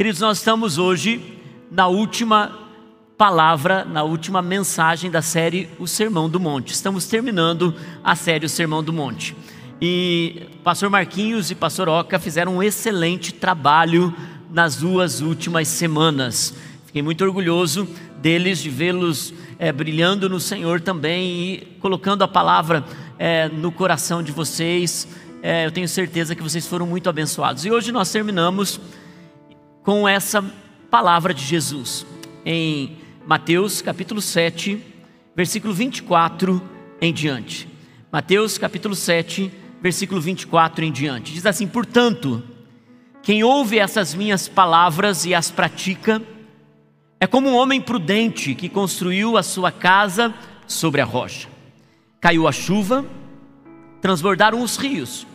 Queridos, nós estamos hoje na última palavra, na última mensagem da série O Sermão do Monte. Estamos terminando a série O Sermão do Monte. E pastor Marquinhos e pastor Oca fizeram um excelente trabalho nas duas últimas semanas. Fiquei muito orgulhoso deles, de vê-los é, brilhando no Senhor também e colocando a palavra é, no coração de vocês. É, eu tenho certeza que vocês foram muito abençoados. E hoje nós terminamos com essa palavra de Jesus em Mateus capítulo 7, versículo 24 em diante. Mateus capítulo 7, versículo 24 em diante. Diz assim: Portanto, quem ouve essas minhas palavras e as pratica, é como um homem prudente que construiu a sua casa sobre a rocha. Caiu a chuva, transbordaram os rios,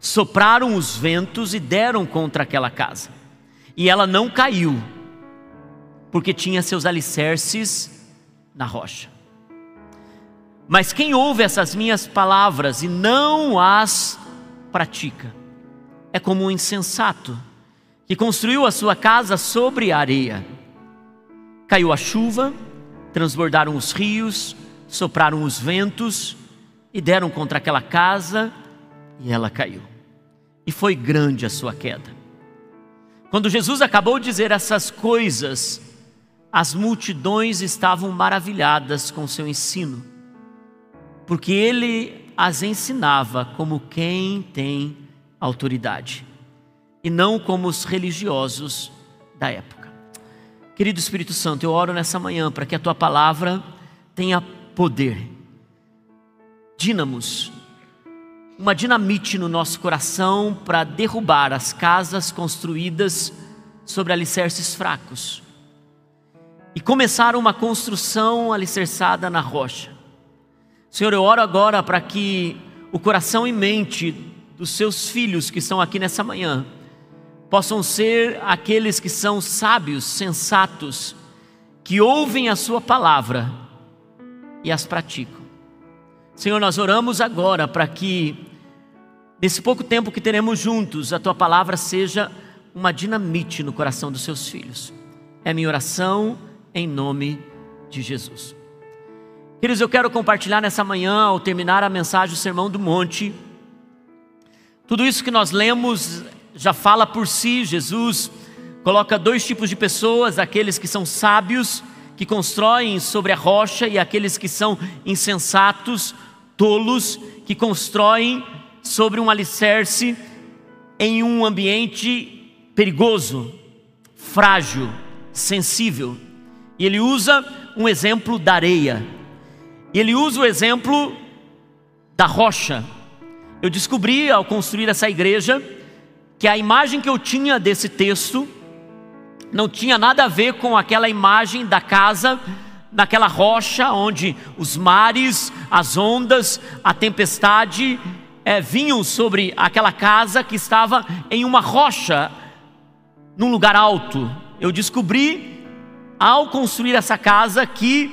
sopraram os ventos e deram contra aquela casa. E ela não caiu, porque tinha seus alicerces na rocha. Mas quem ouve essas minhas palavras e não as pratica, é como um insensato que construiu a sua casa sobre a areia Caiu a chuva, transbordaram os rios, sopraram os ventos e deram contra aquela casa e ela caiu. E foi grande a sua queda. Quando Jesus acabou de dizer essas coisas, as multidões estavam maravilhadas com seu ensino, porque ele as ensinava como quem tem autoridade, e não como os religiosos da época. Querido Espírito Santo, eu oro nessa manhã para que a tua palavra tenha poder, dínamos, uma dinamite no nosso coração para derrubar as casas construídas sobre alicerces fracos e começar uma construção alicerçada na rocha. Senhor, eu oro agora para que o coração e mente dos seus filhos que estão aqui nessa manhã possam ser aqueles que são sábios, sensatos, que ouvem a Sua palavra e as praticam. Senhor, nós oramos agora para que, nesse pouco tempo que teremos juntos, a Tua palavra seja uma dinamite no coração dos Seus filhos. É minha oração em nome de Jesus. Queridos, eu quero compartilhar nessa manhã, ao terminar a mensagem do Sermão do Monte, tudo isso que nós lemos já fala por si. Jesus coloca dois tipos de pessoas: aqueles que são sábios, que constroem sobre a rocha, e aqueles que são insensatos, tolos, que constroem sobre um alicerce em um ambiente perigoso, frágil, sensível. E ele usa um exemplo da areia. E ele usa o exemplo da rocha. Eu descobri ao construir essa igreja que a imagem que eu tinha desse texto não tinha nada a ver com aquela imagem da casa naquela rocha onde os mares, as ondas, a tempestade é, vinham sobre aquela casa que estava em uma rocha, num lugar alto. Eu descobri, ao construir essa casa, que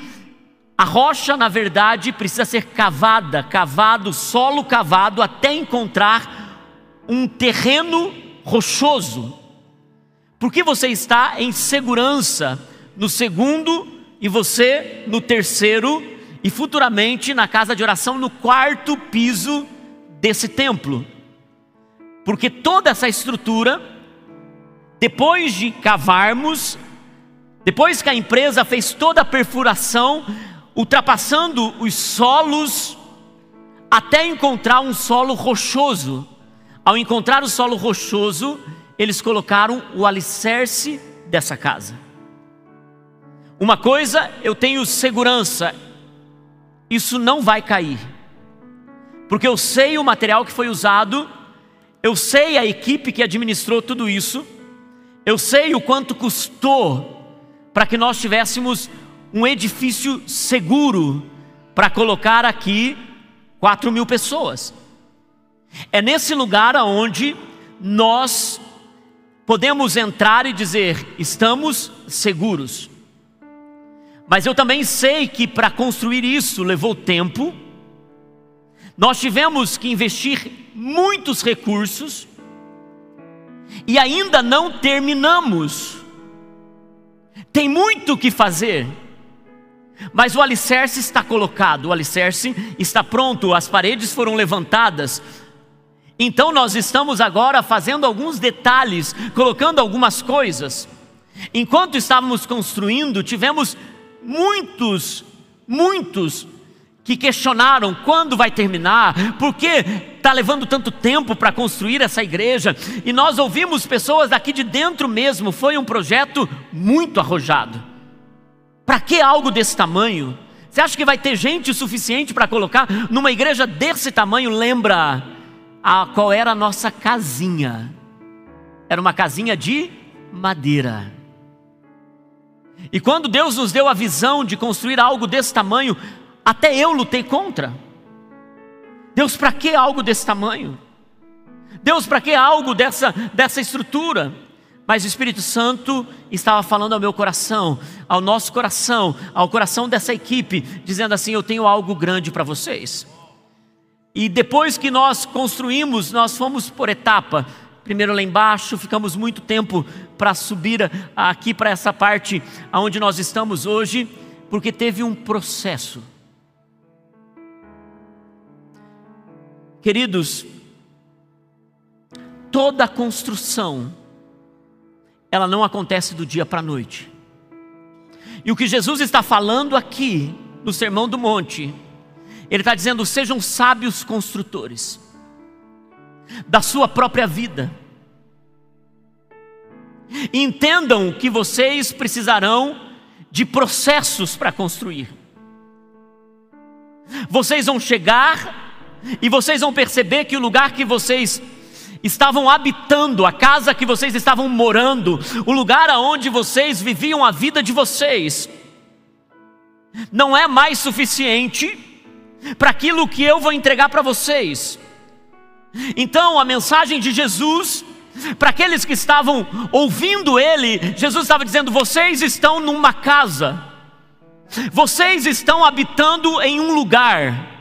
a rocha, na verdade, precisa ser cavada, cavado, solo cavado, até encontrar um terreno rochoso, porque você está em segurança no segundo e você no terceiro e futuramente na casa de oração no quarto piso desse templo. Porque toda essa estrutura, depois de cavarmos, depois que a empresa fez toda a perfuração, ultrapassando os solos, até encontrar um solo rochoso, ao encontrar o solo rochoso, eles colocaram o alicerce dessa casa. Uma coisa eu tenho segurança, isso não vai cair, porque eu sei o material que foi usado, eu sei a equipe que administrou tudo isso, eu sei o quanto custou para que nós tivéssemos um edifício seguro para colocar aqui quatro mil pessoas. É nesse lugar aonde nós podemos entrar e dizer: estamos seguros. Mas eu também sei que para construir isso levou tempo, nós tivemos que investir muitos recursos, e ainda não terminamos. Tem muito o que fazer. Mas o alicerce está colocado, o alicerce está pronto, as paredes foram levantadas. Então nós estamos agora fazendo alguns detalhes, colocando algumas coisas. Enquanto estávamos construindo, tivemos muitos, muitos que questionaram quando vai terminar, por que está levando tanto tempo para construir essa igreja, e nós ouvimos pessoas daqui de dentro mesmo, foi um projeto muito arrojado. Para que algo desse tamanho? Você acha que vai ter gente suficiente para colocar numa igreja desse tamanho? Lembra a, qual era a nossa casinha? Era uma casinha de madeira. E quando Deus nos deu a visão de construir algo desse tamanho, até eu lutei contra. Deus, para que algo desse tamanho? Deus, para que algo dessa, dessa estrutura? Mas o Espírito Santo estava falando ao meu coração, ao nosso coração, ao coração dessa equipe, dizendo assim: Eu tenho algo grande para vocês. E depois que nós construímos, nós fomos por etapa. Primeiro lá embaixo, ficamos muito tempo para subir aqui para essa parte onde nós estamos hoje, porque teve um processo. Queridos, toda construção, ela não acontece do dia para a noite. E o que Jesus está falando aqui, no Sermão do Monte, Ele está dizendo: sejam sábios construtores da sua própria vida. Entendam que vocês precisarão de processos para construir. Vocês vão chegar e vocês vão perceber que o lugar que vocês estavam habitando, a casa que vocês estavam morando, o lugar aonde vocês viviam a vida de vocês, não é mais suficiente para aquilo que eu vou entregar para vocês. Então, a mensagem de Jesus, para aqueles que estavam ouvindo Ele, Jesus estava dizendo: vocês estão numa casa, vocês estão habitando em um lugar,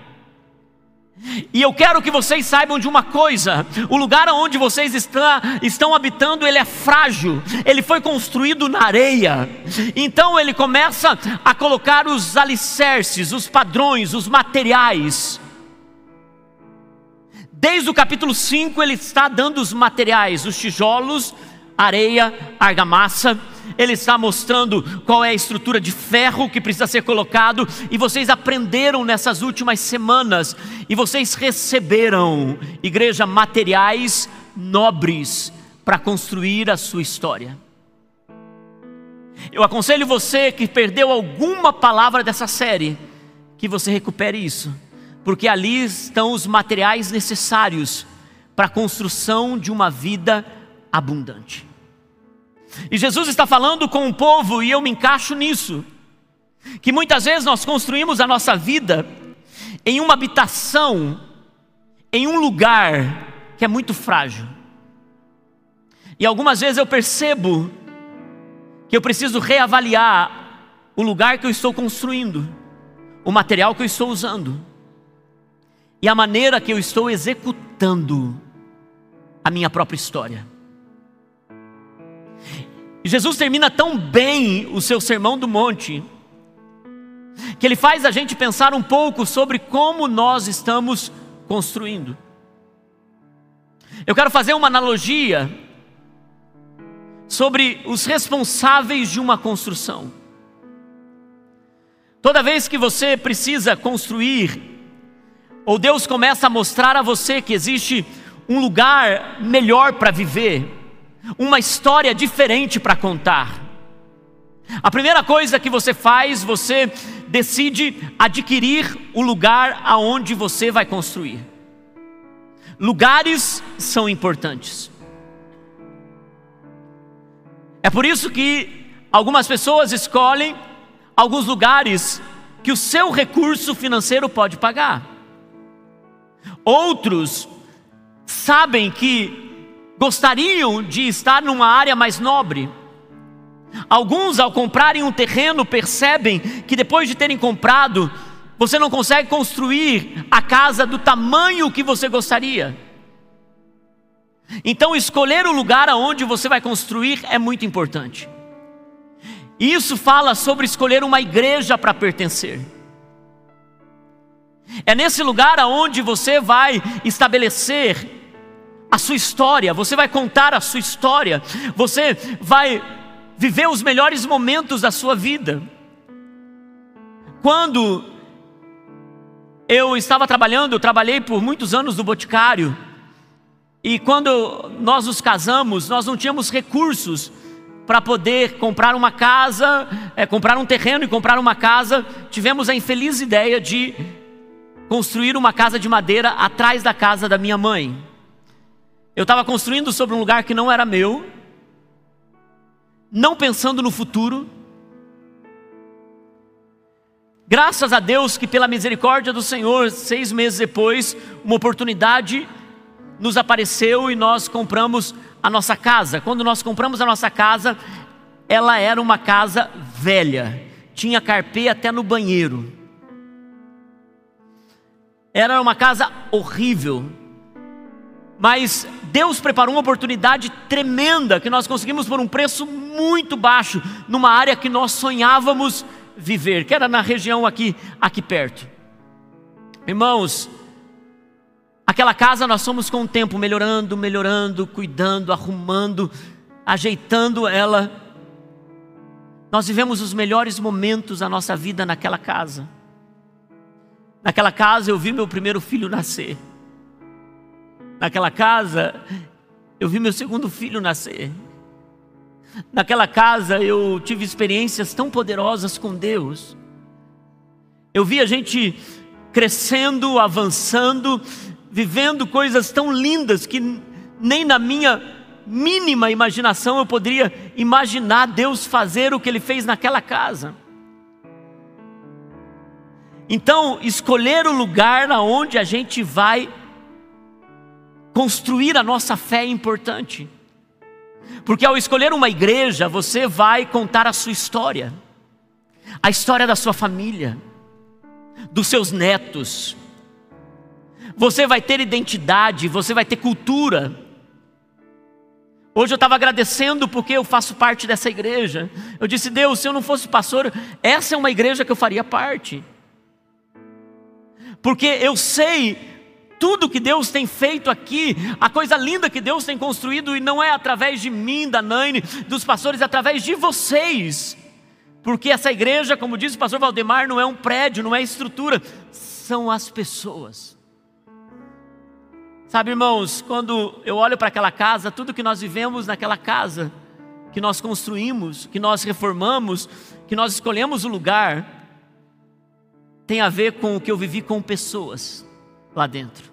e eu quero que vocês saibam de uma coisa: o lugar onde vocês está, estão habitando, ele é frágil, ele foi construído na areia. Então ele começa a colocar os alicerces, os padrões, os materiais. Desde o capítulo 5 ele está dando os materiais, os tijolos, areia, argamassa ele está mostrando qual é a estrutura de ferro que precisa ser colocado, e vocês aprenderam nessas últimas semanas, e vocês receberam, igreja, materiais nobres para construir a sua história. Eu aconselho você que perdeu alguma palavra dessa série, que você recupere isso, porque ali estão os materiais necessários para a construção de uma vida abundante. E Jesus está falando com o povo, e eu me encaixo nisso, que muitas vezes nós construímos a nossa vida em uma habitação, em um lugar que é muito frágil. E algumas vezes eu percebo que eu preciso reavaliar o lugar que eu estou construindo, o material que eu estou usando e a maneira que eu estou executando a minha própria história. E Jesus termina tão bem o seu sermão do monte, que ele faz a gente pensar um pouco sobre como nós estamos construindo. Eu quero fazer uma analogia sobre os responsáveis de uma construção. Toda vez que você precisa construir, ou Deus começa a mostrar a você que existe um lugar melhor para viver, uma história diferente para contar. A primeira coisa que você faz, você decide adquirir o lugar aonde você vai construir. Lugares são importantes. É por isso que algumas pessoas escolhem alguns lugares que o seu recurso financeiro pode pagar. Outros sabem que gostariam de estar numa área mais nobre. Alguns, ao comprarem um terreno, percebem que depois de terem comprado, você não consegue construir a casa do tamanho que você gostaria. Então, escolher o lugar aonde você vai construir é muito importante. Isso fala sobre escolher uma igreja para pertencer. É nesse lugar aonde você vai estabelecer a sua história, você vai contar a sua história, você vai viver os melhores momentos da sua vida. Quando eu estava trabalhando, eu trabalhei por muitos anos no Boticário, e quando nós nos casamos, nós não tínhamos recursos para poder comprar uma casa, é, comprar um terreno e comprar uma casa. Tivemos a infeliz ideia de construir uma casa de madeira atrás da casa da minha mãe. Eu estava construindo sobre um lugar que não era meu, não pensando no futuro. Graças a Deus que, pela misericórdia do Senhor, seis meses depois, uma oportunidade nos apareceu e nós compramos a nossa casa. Quando nós compramos a nossa casa, ela era uma casa velha, tinha carpê até no banheiro. Era uma casa horrível, mas Deus preparou uma oportunidade tremenda que nós conseguimos por um preço muito baixo, numa área que nós sonhávamos viver, que era na região aqui, aqui perto. Irmãos, aquela casa nós fomos com o tempo melhorando, melhorando, cuidando, arrumando, ajeitando ela. Nós vivemos os melhores momentos da nossa vida naquela casa. Naquela casa eu vi meu primeiro filho nascer. Naquela casa, eu vi meu segundo filho nascer. Naquela casa, eu tive experiências tão poderosas com Deus. Eu vi a gente crescendo, avançando, vivendo coisas tão lindas que nem na minha mínima imaginação eu poderia imaginar Deus fazer o que Ele fez naquela casa. Então, escolher o lugar onde a gente vai construir a nossa fé é importante. Porque ao escolher uma igreja, você vai contar a sua história, a história da sua família, dos seus netos. Você vai ter identidade, você vai ter cultura. Hoje eu estava agradecendo porque eu faço parte dessa igreja. Eu disse, Deus, se eu não fosse pastor, essa é uma igreja que eu faria parte. Porque eu sei tudo que Deus tem feito aqui, a coisa linda que Deus tem construído, e não é através de mim, da Naine, dos pastores, é através de vocês. Porque essa igreja, como diz o pastor Valdemar, não é um prédio, não é estrutura, são as pessoas. Sabe, irmãos, quando eu olho para aquela casa, tudo que nós vivemos naquela casa, que nós construímos, que nós reformamos, que nós escolhemos o lugar, tem a ver com o que eu vivi com pessoas lá dentro.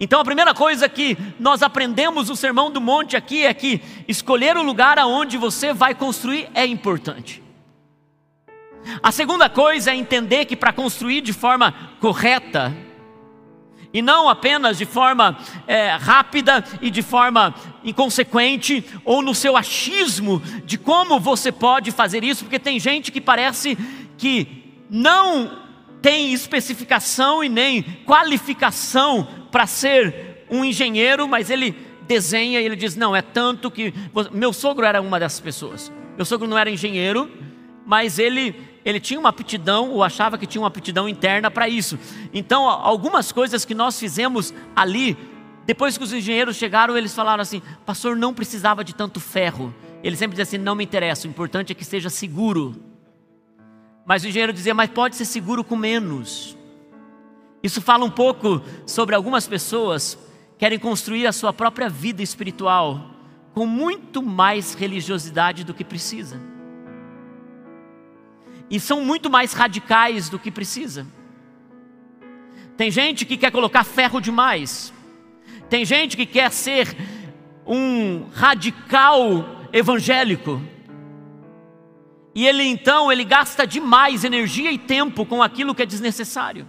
Então a primeira coisa que nós aprendemos no Sermão do Monte aqui é que escolher o lugar aonde você vai construir é importante. A segunda coisa é entender que para construir de forma correta, e não apenas de forma é, rápida e de forma inconsequente, ou no seu achismo de como você pode fazer isso, porque tem gente que parece que não tem especificação e nem qualificação para ser um engenheiro, mas ele desenha e ele diz: não, é tanto que. Meu sogro era uma dessas pessoas. Meu sogro não era engenheiro, mas ele, ele tinha uma aptidão, ou achava que tinha uma aptidão interna para isso. Então, algumas coisas que nós fizemos ali, depois que os engenheiros chegaram, eles falaram assim: Pastor, não precisava de tanto ferro. Ele sempre dizia assim: Não me interessa, o importante é que seja seguro. Mas o engenheiro dizia: Mas pode ser seguro com menos. Isso fala um pouco sobre algumas pessoas que querem construir a sua própria vida espiritual com muito mais religiosidade do que precisa. E são muito mais radicais do que precisa. Tem gente que quer colocar ferro demais. Tem gente que quer ser um radical evangélico. E ele então, ele gasta demais energia e tempo com aquilo que é desnecessário.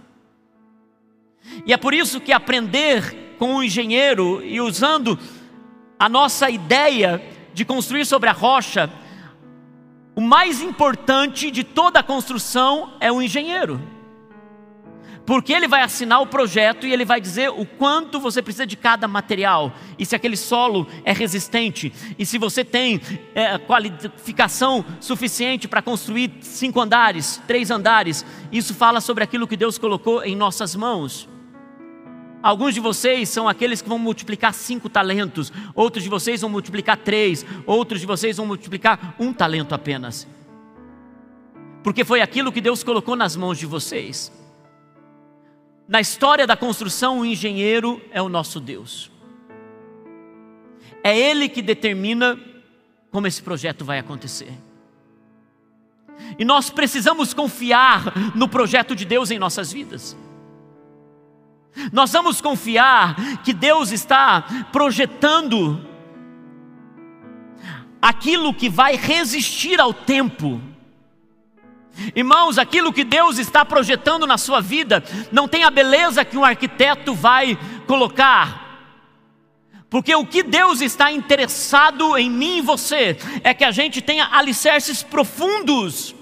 E é por isso que aprender com um engenheiro e usando a nossa ideia de construir sobre a rocha, o mais importante de toda a construção é o engenheiro. Porque ele vai assinar o projeto e ele vai dizer o quanto você precisa de cada material, e se aquele solo é resistente, e se você tem é, qualificação suficiente para construir cinco andares, três andares. Isso fala sobre aquilo que Deus colocou em nossas mãos. Alguns de vocês são aqueles que vão multiplicar cinco talentos, outros de vocês vão multiplicar três, outros de vocês vão multiplicar um talento apenas. Porque foi aquilo que Deus colocou nas mãos de vocês. Na história da construção, o engenheiro é o nosso Deus. É Ele que determina como esse projeto vai acontecer. E nós precisamos confiar no projeto de Deus em nossas vidas. Nós vamos confiar que Deus está projetando aquilo que vai resistir ao tempo. Irmãos, aquilo que Deus está projetando na sua vida não tem a beleza que um arquiteto vai colocar. Porque o que Deus está interessado em mim e você é que a gente tenha alicerces profundos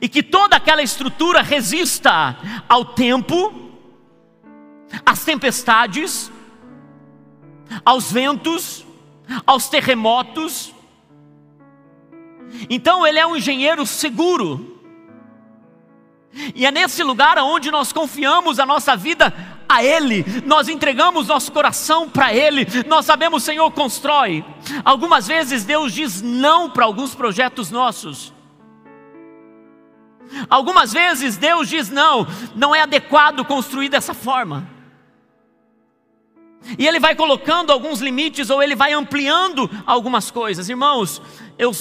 e que toda aquela estrutura resista ao tempo às tempestades, aos ventos, aos terremotos. Então ele é um engenheiro seguro. E é nesse lugar onde nós confiamos a nossa vida a Ele, nós entregamos nosso coração para Ele, nós sabemos, Senhor, constrói. Algumas vezes Deus diz não para alguns projetos nossos. Algumas vezes Deus diz não, não é adequado construir dessa forma. E ele vai colocando alguns limites ou ele vai ampliando algumas coisas. Irmãos, eu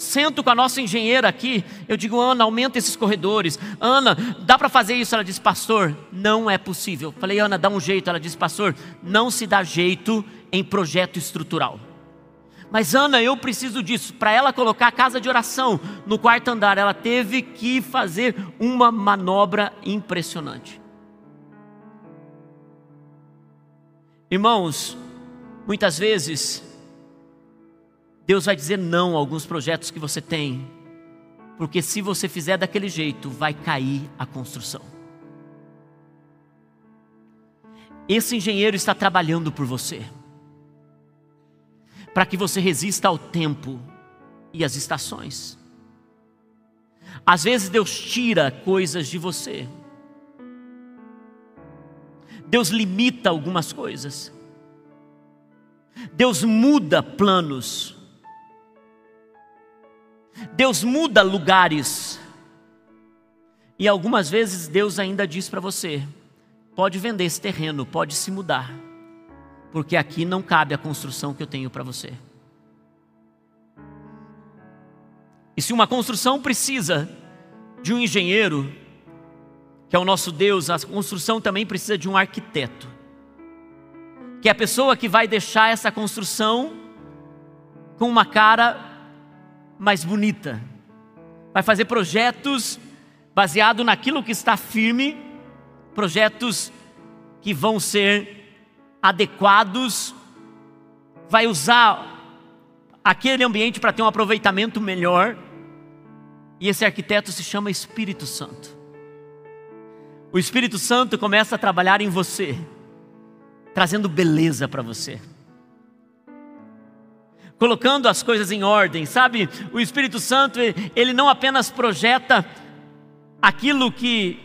sento com a nossa engenheira aqui, eu digo, Ana, aumenta esses corredores. Ana, dá para fazer isso? Ela diz, pastor, não é possível. Falei, Ana, dá um jeito. Ela diz, pastor, não se dá jeito em projeto estrutural. Mas Ana, eu preciso disso. Para ela colocar a casa de oração no quarto andar, ela teve que fazer uma manobra impressionante. Irmãos, muitas vezes, Deus vai dizer não a alguns projetos que você tem, porque se você fizer daquele jeito, vai cair a construção. Esse engenheiro está trabalhando por você, para que você resista ao tempo e às estações. Às vezes Deus tira coisas de você Deus limita algumas coisas. Deus muda planos. Deus muda lugares. E algumas vezes Deus ainda diz para você: pode vender esse terreno, pode se mudar, porque aqui não cabe a construção que eu tenho para você. E se uma construção precisa de um engenheiro, que é o nosso Deus, a construção também precisa de um arquiteto. Que é a pessoa que vai deixar essa construção com uma cara mais bonita. Vai fazer projetos baseado naquilo que está firme, projetos que vão ser adequados, vai usar aquele ambiente para ter um aproveitamento melhor. E esse arquiteto se chama Espírito Santo o Espírito Santo começa a trabalhar em você, trazendo beleza para você, colocando as coisas em ordem, sabe? O Espírito Santo, ele não apenas projeta aquilo que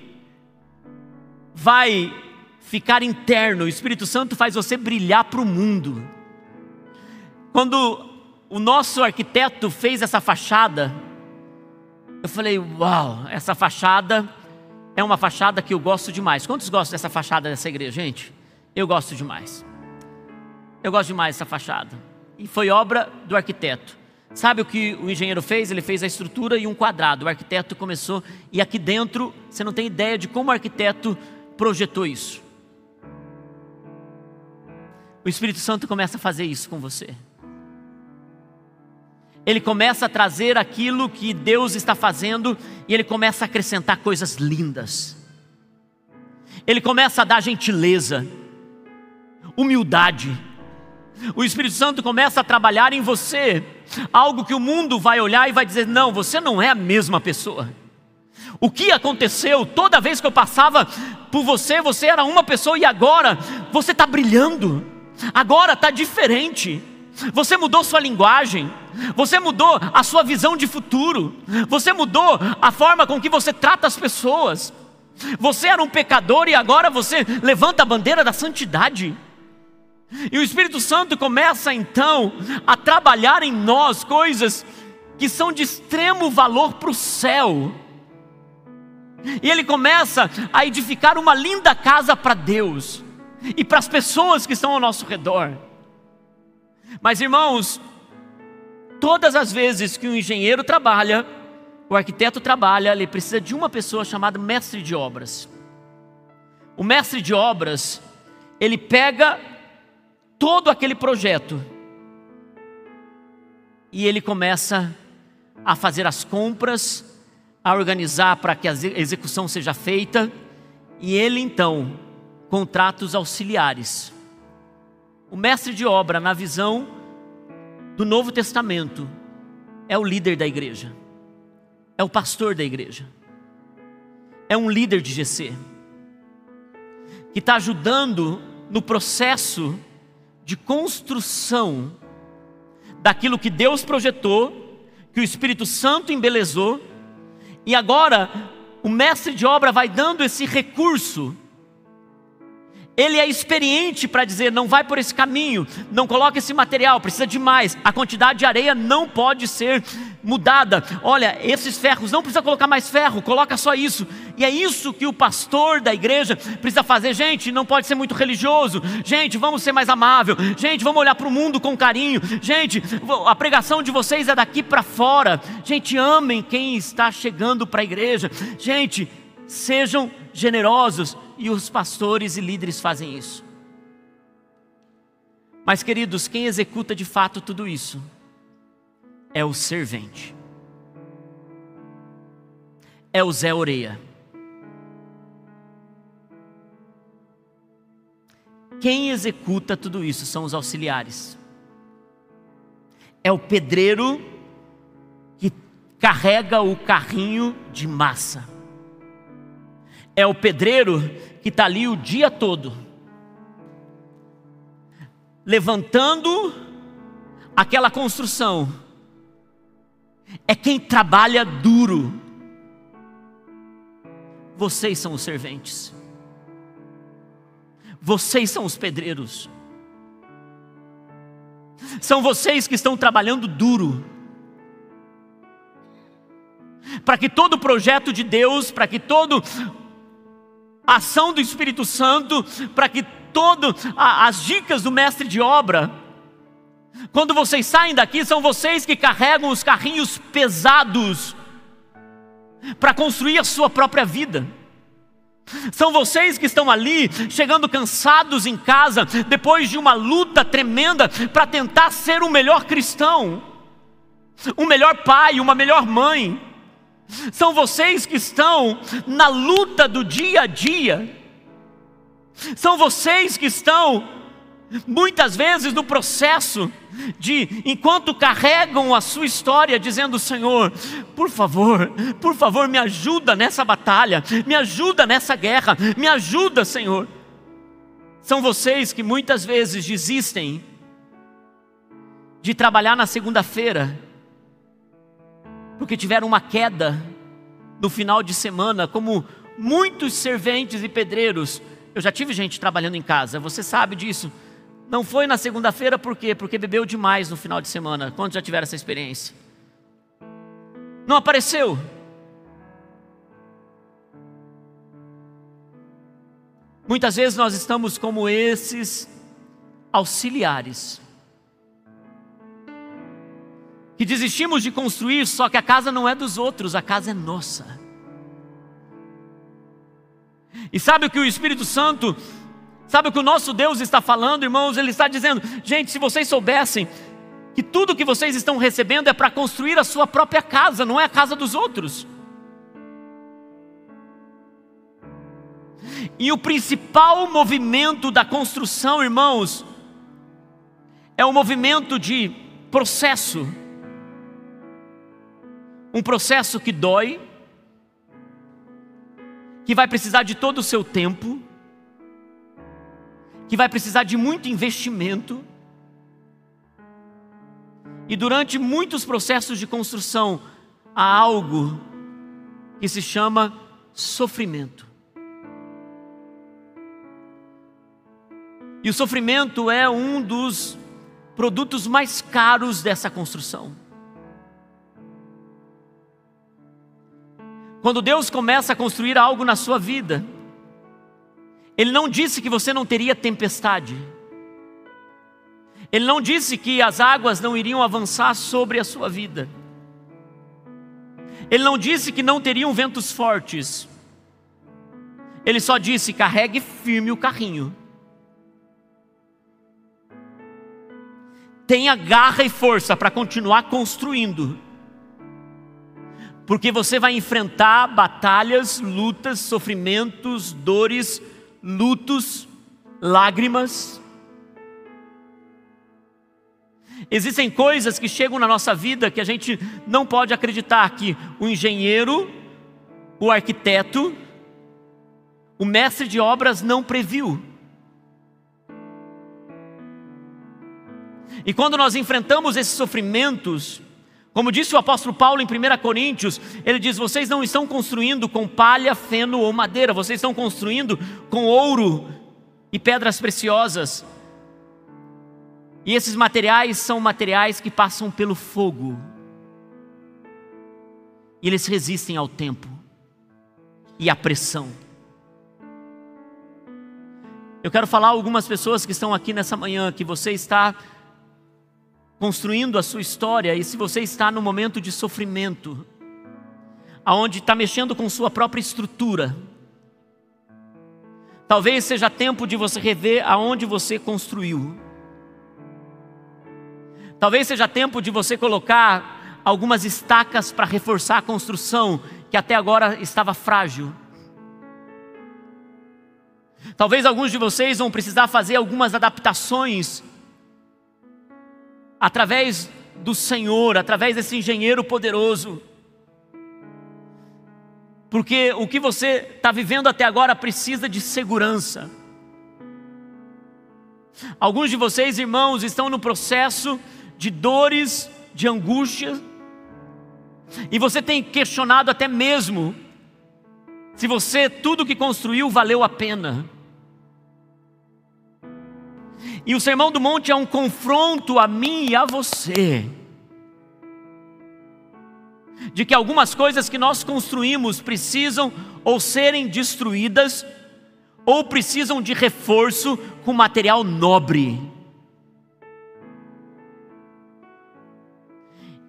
vai ficar interno, o Espírito Santo faz você brilhar para o mundo. Quando o nosso arquiteto fez essa fachada, eu falei: Uau, essa fachada é uma fachada que eu gosto demais. Quantos gostam dessa fachada dessa igreja, gente? Eu gosto demais. Eu gosto demais dessa fachada. E foi obra do arquiteto. Sabe o que o engenheiro fez? Ele fez a estrutura e um quadrado. O arquiteto começou, e aqui dentro, você não tem ideia de como o arquiteto projetou isso. O Espírito Santo começa a fazer isso com você ele começa a trazer aquilo que Deus está fazendo e ele começa a acrescentar coisas lindas. Ele começa a dar gentileza, humildade. O Espírito Santo começa a trabalhar em você algo que o mundo vai olhar e vai dizer: não, você não é a mesma pessoa. O que aconteceu? Toda vez que eu passava por você, você era uma pessoa e agora você está brilhando, agora está diferente. Você mudou sua linguagem, você mudou a sua visão de futuro, você mudou a forma com que você trata as pessoas. Você era um pecador e agora você levanta a bandeira da santidade. E o Espírito Santo começa então a trabalhar em nós coisas que são de extremo valor para o céu. E ele começa a edificar uma linda casa para Deus e para as pessoas que estão ao nosso redor. Mas irmãos, todas as vezes que um engenheiro trabalha, o arquiteto trabalha, ele precisa de uma pessoa chamada mestre de obras. O mestre de obras, ele pega todo aquele projeto. E ele começa a fazer as compras, a organizar para que a execução seja feita, e ele então contrata os auxiliares. O mestre de obra, na visão do Novo Testamento, é o líder da igreja, é o pastor da igreja, é um líder de GC, que está ajudando no processo de construção daquilo que Deus projetou, que o Espírito Santo embelezou, e agora o mestre de obra vai dando esse recurso ele é experiente para dizer: não vai por esse caminho, não coloca esse material, precisa de mais. A quantidade de areia não pode ser mudada. Olha, esses ferros não precisa colocar mais ferro, coloca só isso. E é isso que o pastor da igreja precisa fazer. Gente, não pode ser muito religioso. Gente, vamos ser mais amável. Gente, vamos olhar para o mundo com carinho. Gente, a pregação de vocês é daqui para fora. Gente, amem quem está chegando para a igreja. Gente, sejam generosos e os pastores e líderes fazem isso. Mas, queridos, quem executa de fato tudo isso é o servente, é o Zé Oreia. Quem executa tudo isso são os auxiliares. É o pedreiro que carrega o carrinho de massa é o pedreiro que está ali o dia todo, levantando aquela construção. É quem trabalha duro. Vocês são os serventes. Vocês são os pedreiros. São vocês que estão trabalhando duro. Para que todo projeto de Deus, para que todo ação do Espírito Santo para que todas as dicas do mestre de obra, quando vocês saem daqui, são vocês que carregam os carrinhos pesados para construir a sua própria vida. São vocês que estão ali, chegando cansados em casa, depois de uma luta tremenda para tentar ser o melhor cristão, um melhor pai, uma melhor mãe. São vocês que estão na luta do dia a dia. São vocês que estão, muitas vezes, no processo de, enquanto carregam a sua história, dizendo: Senhor, por favor, por favor, me ajuda nessa batalha, me ajuda nessa guerra, me ajuda, Senhor. São vocês que muitas vezes desistem de trabalhar na segunda-feira porque tiveram uma queda no final de semana, como muitos serventes e pedreiros. Eu já tive gente trabalhando em casa, você sabe disso. Não foi na segunda-feira por quê? Porque bebeu demais no final de semana. Quantos já tiveram essa experiência? Não apareceu. Muitas vezes nós estamos como esses auxiliares que desistimos de construir, só que a casa não é dos outros, a casa é nossa. E sabe o que o Espírito Santo, sabe o que o nosso Deus está falando, irmãos? Ele está dizendo: gente, se vocês soubessem que tudo que vocês estão recebendo é para construir a sua própria casa, não é a casa dos outros. E o principal movimento da construção, irmãos, é o movimento de processo um processo que dói, que vai precisar de todo o seu tempo, que vai precisar de muito investimento. E durante muitos processos de construção, há algo que se chama sofrimento. E o sofrimento é um dos produtos mais caros dessa construção. Quando Deus começa a construir algo na sua vida, Ele não disse que você não teria tempestade. Ele não disse que as águas não iriam avançar sobre a sua vida. Ele não disse que não teriam ventos fortes. Ele só disse: carregue firme o carrinho. tenha garra e força para continuar construindo. Porque você vai enfrentar batalhas, lutas, sofrimentos, dores, lutos, lágrimas. Existem coisas que chegam na nossa vida que a gente não pode acreditar que o engenheiro, o arquiteto, o mestre de obras não previu. E quando nós enfrentamos esses sofrimentos, como disse o apóstolo Paulo em 1 Coríntios, ele diz: vocês não estão construindo com palha, feno ou madeira, vocês estão construindo com ouro e pedras preciosas. E esses materiais são materiais que passam pelo fogo. E eles resistem ao tempo e à pressão. Eu quero falar a algumas pessoas que estão aqui nessa manhã que você está construindo a sua história e se você está no momento de sofrimento, aonde está mexendo com sua própria estrutura, talvez seja tempo de você rever aonde você construiu. Talvez seja tempo de você colocar algumas estacas para reforçar a construção que até agora estava frágil. Talvez alguns de vocês vão precisar fazer algumas adaptações através do Senhor, através desse engenheiro poderoso. Porque o que você está vivendo até agora precisa de segurança. Alguns de vocês, irmãos, estão no processo de dores, de angústia, e você tem questionado até mesmo se você tudo que construiu valeu a pena. E o Sermão do Monte é um confronto a mim e a você. De que algumas coisas que nós construímos precisam ou serem destruídas, ou precisam de reforço com material nobre.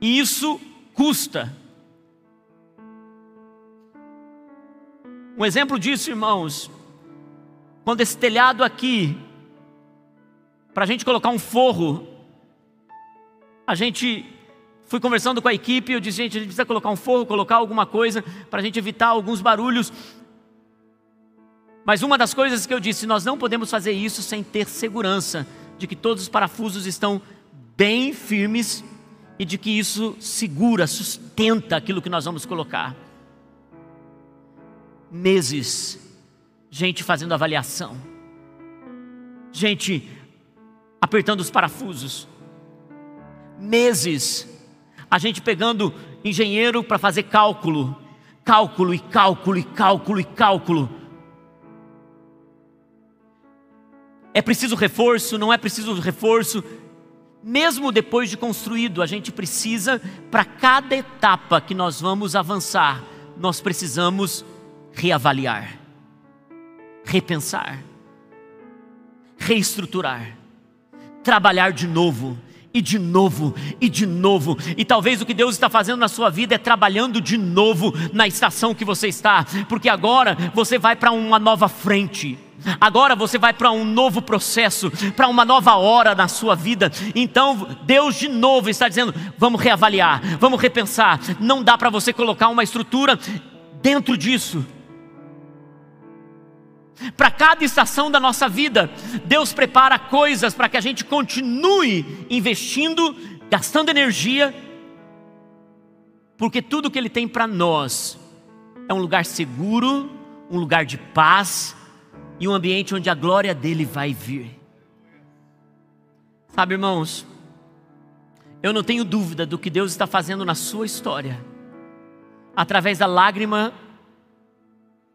E isso custa. Um exemplo disso, irmãos, quando esse telhado aqui para a gente colocar um forro. A gente fui conversando com a equipe, eu disse, gente, a gente precisa colocar um forro, colocar alguma coisa para a gente evitar alguns barulhos. Mas uma das coisas que eu disse, nós não podemos fazer isso sem ter segurança de que todos os parafusos estão bem firmes e de que isso segura, sustenta aquilo que nós vamos colocar. Meses, gente fazendo avaliação, gente apertando os parafusos. Meses, a gente pegando engenheiro para fazer cálculo, cálculo e cálculo e cálculo e cálculo. É preciso reforço, não é preciso reforço. Mesmo depois de construído, a gente precisa, para cada etapa que nós vamos avançar, nós precisamos reavaliar, repensar, reestruturar trabalhar de novo, e de novo, e de novo. E talvez o que Deus está fazendo na sua vida é trabalhando de novo na estação que você está, porque agora você vai para uma nova frente. Agora você vai para um novo processo, para uma nova hora na sua vida. Então, Deus de novo está dizendo: vamos reavaliar, vamos repensar. Não dá para você colocar uma estrutura dentro disso. Para cada estação da nossa vida, Deus prepara coisas para que a gente continue investindo, gastando energia, porque tudo que Ele tem para nós é um lugar seguro, um lugar de paz e um ambiente onde a glória dele vai vir. Sabe, irmãos, eu não tenho dúvida do que Deus está fazendo na sua história, através da lágrima,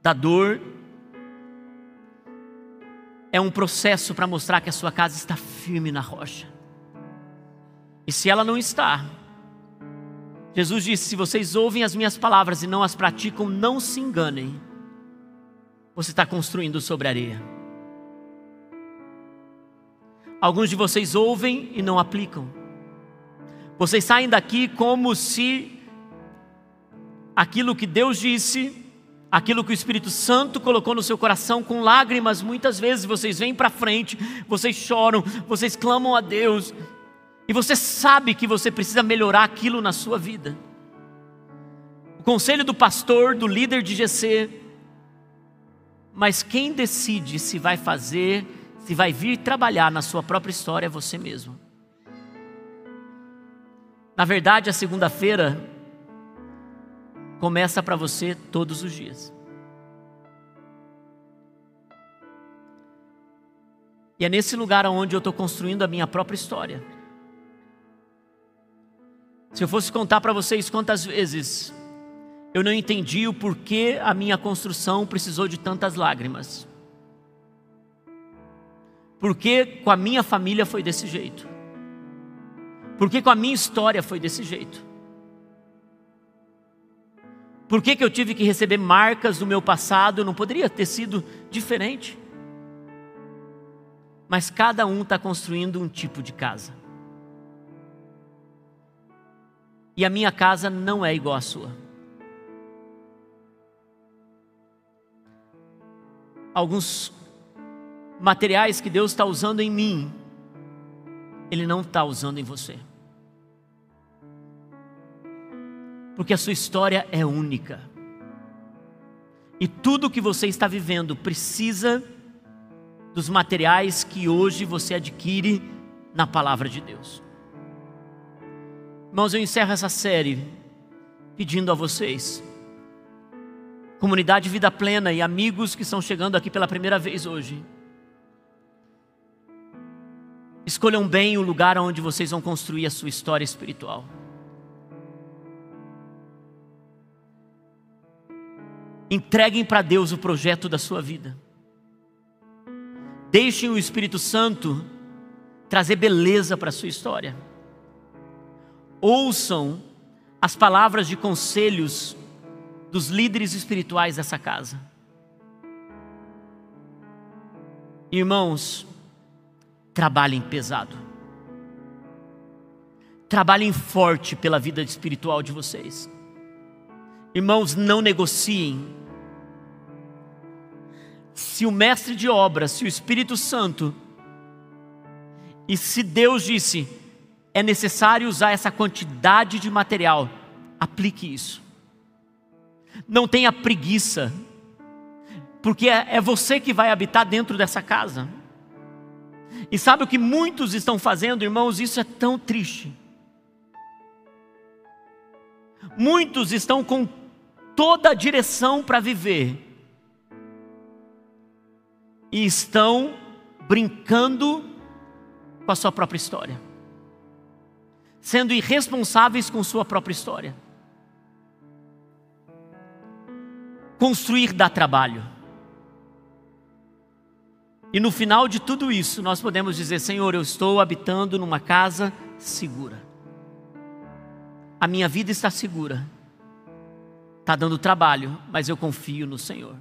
da dor. É um processo para mostrar que a sua casa está firme na rocha. E se ela não está, Jesus disse: Se vocês ouvem as minhas palavras e não as praticam, não se enganem. Você está construindo sobre areia. Alguns de vocês ouvem e não aplicam. Vocês saem daqui como se aquilo que Deus disse, aquilo que o Espírito Santo colocou no seu coração com lágrimas, muitas vezes vocês vêm para frente, vocês choram, vocês clamam a Deus, e você sabe que você precisa melhorar aquilo na sua vida. O conselho do pastor, do líder de GC, mas quem decide se vai fazer, se vai vir trabalhar na sua própria história é você mesmo. Na verdade, a segunda-feira começa para você todos os dias. E é nesse lugar onde eu estou construindo a minha própria história. Se eu fosse contar para vocês quantas vezes eu não entendi o porquê a minha construção precisou de tantas lágrimas. Porque com a minha família foi desse jeito. Porque com a minha história foi desse jeito. Por que, que eu tive que receber marcas do meu passado? Não poderia ter sido diferente. Mas cada um está construindo um tipo de casa. E a minha casa não é igual à sua. Alguns materiais que Deus está usando em mim, Ele não está usando em você. Porque a sua história é única. E tudo que você está vivendo precisa dos materiais que hoje você adquire na palavra de Deus. Irmãos, eu encerro essa série pedindo a vocês, comunidade Vida Plena e amigos que estão chegando aqui pela primeira vez hoje, escolham bem o lugar onde vocês vão construir a sua história espiritual. Entreguem para Deus o projeto da sua vida. Deixem o Espírito Santo trazer beleza para a sua história ouçam as palavras de conselhos dos líderes espirituais dessa casa. Irmãos, trabalhem pesado. Trabalhem forte pela vida espiritual de vocês. Irmãos, não negociem. Se o mestre de obras, se o Espírito Santo, e se Deus disse, é necessário usar essa quantidade de material. Aplique isso. Não tenha preguiça, porque é, é você que vai habitar dentro dessa casa. E sabe o que muitos estão fazendo, irmãos? Isso é tão triste. Muitos estão com toda a direção para viver e estão brincando com a sua própria história sendo irresponsáveis com sua própria história. Construir dá trabalho. E no final de tudo isso, nós podemos dizer: Senhor, eu estou habitando numa casa segura. A minha vida está segura. Está dando trabalho, mas eu confio no Senhor.